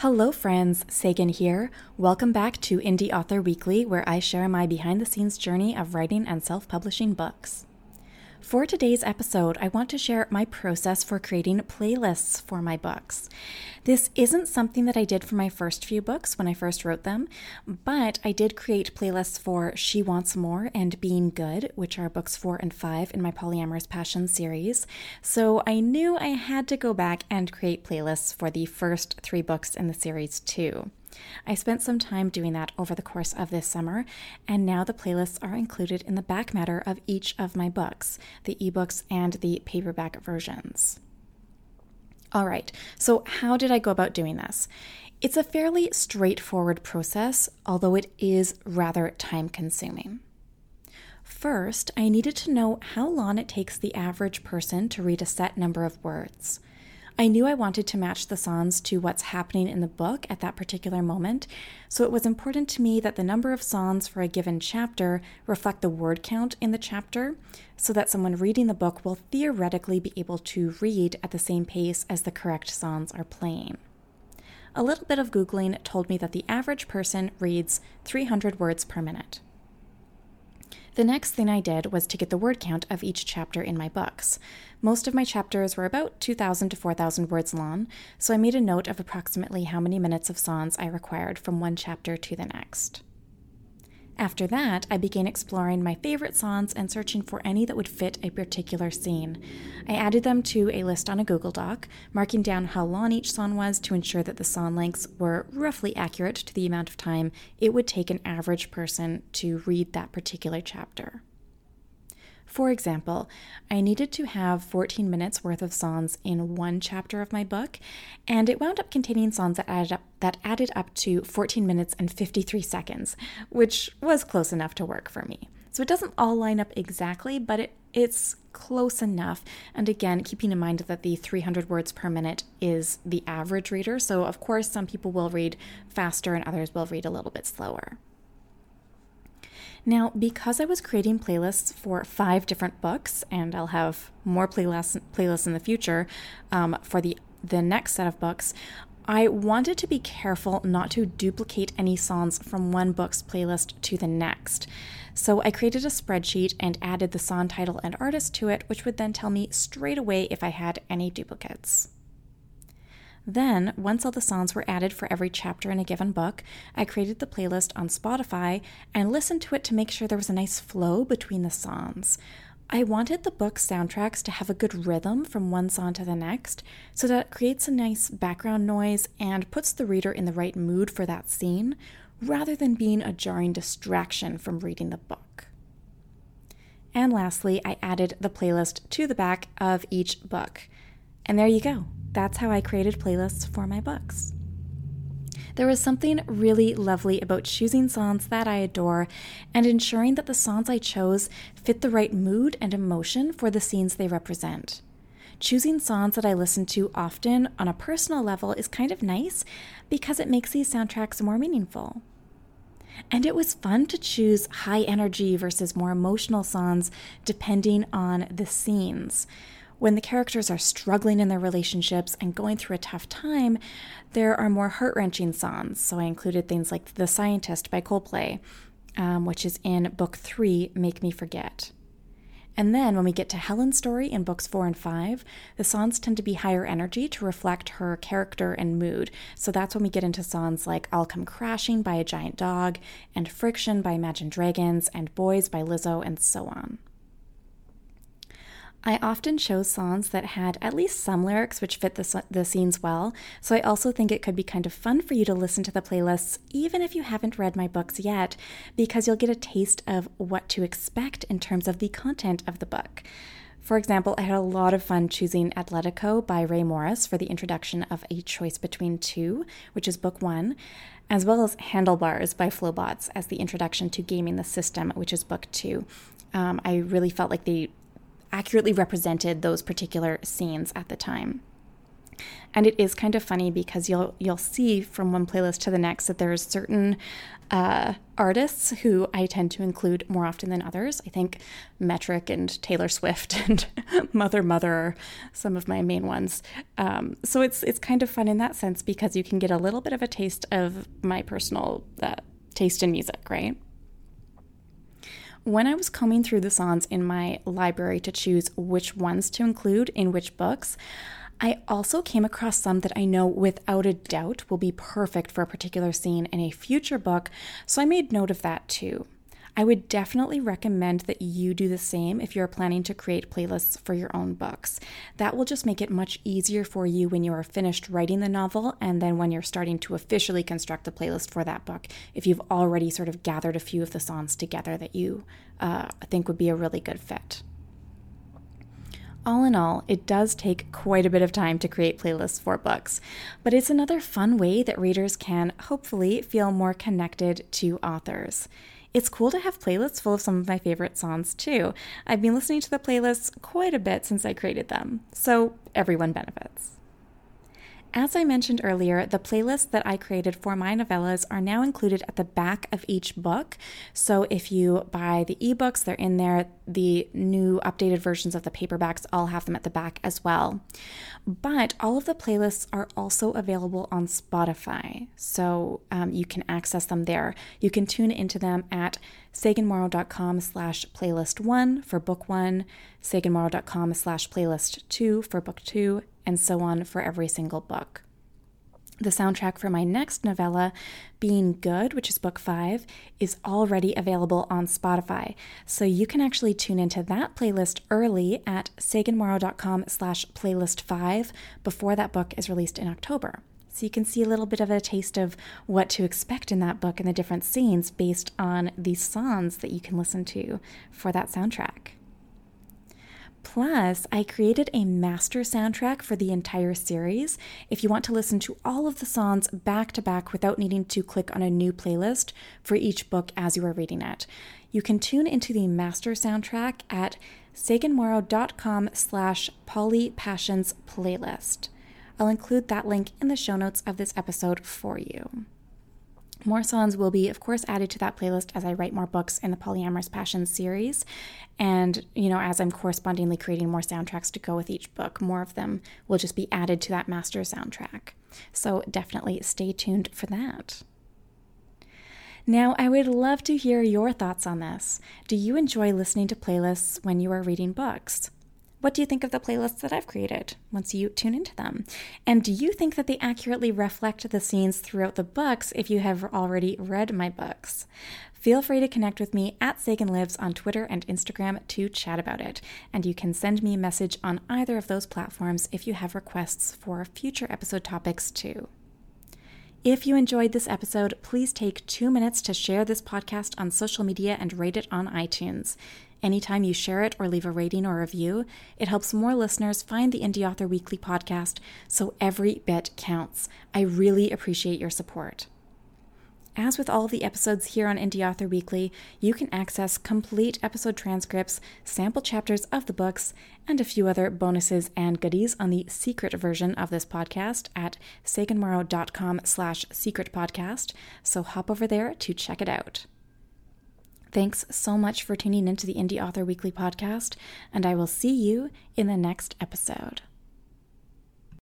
Hello, friends. Sagan here. Welcome back to Indie Author Weekly, where I share my behind the scenes journey of writing and self publishing books. For today's episode, I want to share my process for creating playlists for my books. This isn't something that I did for my first few books when I first wrote them, but I did create playlists for She Wants More and Being Good, which are books four and five in my Polyamorous Passion series. So I knew I had to go back and create playlists for the first three books in the series too. I spent some time doing that over the course of this summer, and now the playlists are included in the back matter of each of my books, the ebooks and the paperback versions. All right, so how did I go about doing this? It's a fairly straightforward process, although it is rather time consuming. First, I needed to know how long it takes the average person to read a set number of words. I knew I wanted to match the songs to what's happening in the book at that particular moment, so it was important to me that the number of songs for a given chapter reflect the word count in the chapter, so that someone reading the book will theoretically be able to read at the same pace as the correct songs are playing. A little bit of Googling told me that the average person reads 300 words per minute. The next thing I did was to get the word count of each chapter in my books. Most of my chapters were about 2,000 to 4,000 words long, so I made a note of approximately how many minutes of songs I required from one chapter to the next. After that, I began exploring my favorite songs and searching for any that would fit a particular scene. I added them to a list on a Google Doc, marking down how long each song was to ensure that the song lengths were roughly accurate to the amount of time it would take an average person to read that particular chapter. For example, I needed to have 14 minutes worth of songs in one chapter of my book, and it wound up containing songs that added up that added up to 14 minutes and 53 seconds, which was close enough to work for me. So it doesn't all line up exactly, but it, it's close enough. And again, keeping in mind that the 300 words per minute is the average reader. So, of course, some people will read faster and others will read a little bit slower. Now, because I was creating playlists for five different books, and I'll have more playlists playlists in the future um, for the the next set of books, I wanted to be careful not to duplicate any songs from one book's playlist to the next. So I created a spreadsheet and added the song title and artist to it, which would then tell me straight away if I had any duplicates. Then, once all the songs were added for every chapter in a given book, I created the playlist on Spotify and listened to it to make sure there was a nice flow between the songs. I wanted the book's soundtracks to have a good rhythm from one song to the next, so that it creates a nice background noise and puts the reader in the right mood for that scene, rather than being a jarring distraction from reading the book. And lastly, I added the playlist to the back of each book. And there you go that's how I created playlists for my books. There was something really lovely about choosing songs that I adore and ensuring that the songs I chose fit the right mood and emotion for the scenes they represent. Choosing songs that I listen to often on a personal level is kind of nice because it makes these soundtracks more meaningful. And it was fun to choose high energy versus more emotional songs depending on the scenes. When the characters are struggling in their relationships and going through a tough time, there are more heart wrenching songs. So I included things like The Scientist by Coldplay, um, which is in book three, Make Me Forget. And then when we get to Helen's story in books four and five, the songs tend to be higher energy to reflect her character and mood. So that's when we get into songs like I'll Come Crashing by a Giant Dog, and Friction by Imagine Dragons, and Boys by Lizzo, and so on. I often chose songs that had at least some lyrics which fit the, the scenes well, so I also think it could be kind of fun for you to listen to the playlists even if you haven't read my books yet, because you'll get a taste of what to expect in terms of the content of the book. For example, I had a lot of fun choosing Atletico by Rae Morris for the introduction of A Choice Between Two, which is book one, as well as Handlebars by Flobots as the introduction to Gaming the System, which is book two. Um, I really felt like they accurately represented those particular scenes at the time. And it is kind of funny because you'll you'll see from one playlist to the next that there's certain uh, artists who I tend to include more often than others. I think Metric and Taylor Swift and Mother Mother are some of my main ones. Um, so it's it's kind of fun in that sense because you can get a little bit of a taste of my personal uh, taste in music, right? When I was combing through the songs in my library to choose which ones to include in which books, I also came across some that I know without a doubt will be perfect for a particular scene in a future book, so I made note of that too. I would definitely recommend that you do the same if you're planning to create playlists for your own books. That will just make it much easier for you when you are finished writing the novel and then when you're starting to officially construct the playlist for that book, if you've already sort of gathered a few of the songs together that you uh, think would be a really good fit. All in all, it does take quite a bit of time to create playlists for books, but it's another fun way that readers can hopefully feel more connected to authors. It's cool to have playlists full of some of my favorite songs too. I've been listening to the playlists quite a bit since I created them, so everyone benefits. As I mentioned earlier, the playlists that I created for my novellas are now included at the back of each book. So if you buy the ebooks, they're in there. The new updated versions of the paperbacks all have them at the back as well. But all of the playlists are also available on Spotify, so um, you can access them there. You can tune into them at saganmorrow.com slash playlist one for book one, saganmorrow.com slash playlist two for book two, and so on for every single book. The soundtrack for my next novella, Being Good, which is book five, is already available on Spotify. So you can actually tune into that playlist early at saganmorrow.com slash playlist five before that book is released in October. So you can see a little bit of a taste of what to expect in that book and the different scenes based on these songs that you can listen to for that soundtrack. Plus, I created a master soundtrack for the entire series. If you want to listen to all of the songs back to back without needing to click on a new playlist for each book as you are reading it, you can tune into the master soundtrack at saganmorrow.com slash polypassions playlist. I'll include that link in the show notes of this episode for you. More songs will be, of course, added to that playlist as I write more books in the Polyamorous Passions series. And, you know, as I'm correspondingly creating more soundtracks to go with each book, more of them will just be added to that master soundtrack. So definitely stay tuned for that. Now, I would love to hear your thoughts on this. Do you enjoy listening to playlists when you are reading books? What do you think of the playlists that I've created once you tune into them? And do you think that they accurately reflect the scenes throughout the books if you have already read my books? Feel free to connect with me at Sagan Lives on Twitter and Instagram to chat about it. And you can send me a message on either of those platforms if you have requests for future episode topics too. If you enjoyed this episode, please take two minutes to share this podcast on social media and rate it on iTunes. Anytime you share it or leave a rating or review, it helps more listeners find the Indie Author Weekly podcast, so every bit counts. I really appreciate your support. As with all the episodes here on Indie Author Weekly, you can access complete episode transcripts, sample chapters of the books, and a few other bonuses and goodies on the secret version of this podcast at saganmorrow.com slash secret podcast, so hop over there to check it out. Thanks so much for tuning into the Indie Author Weekly podcast, and I will see you in the next episode.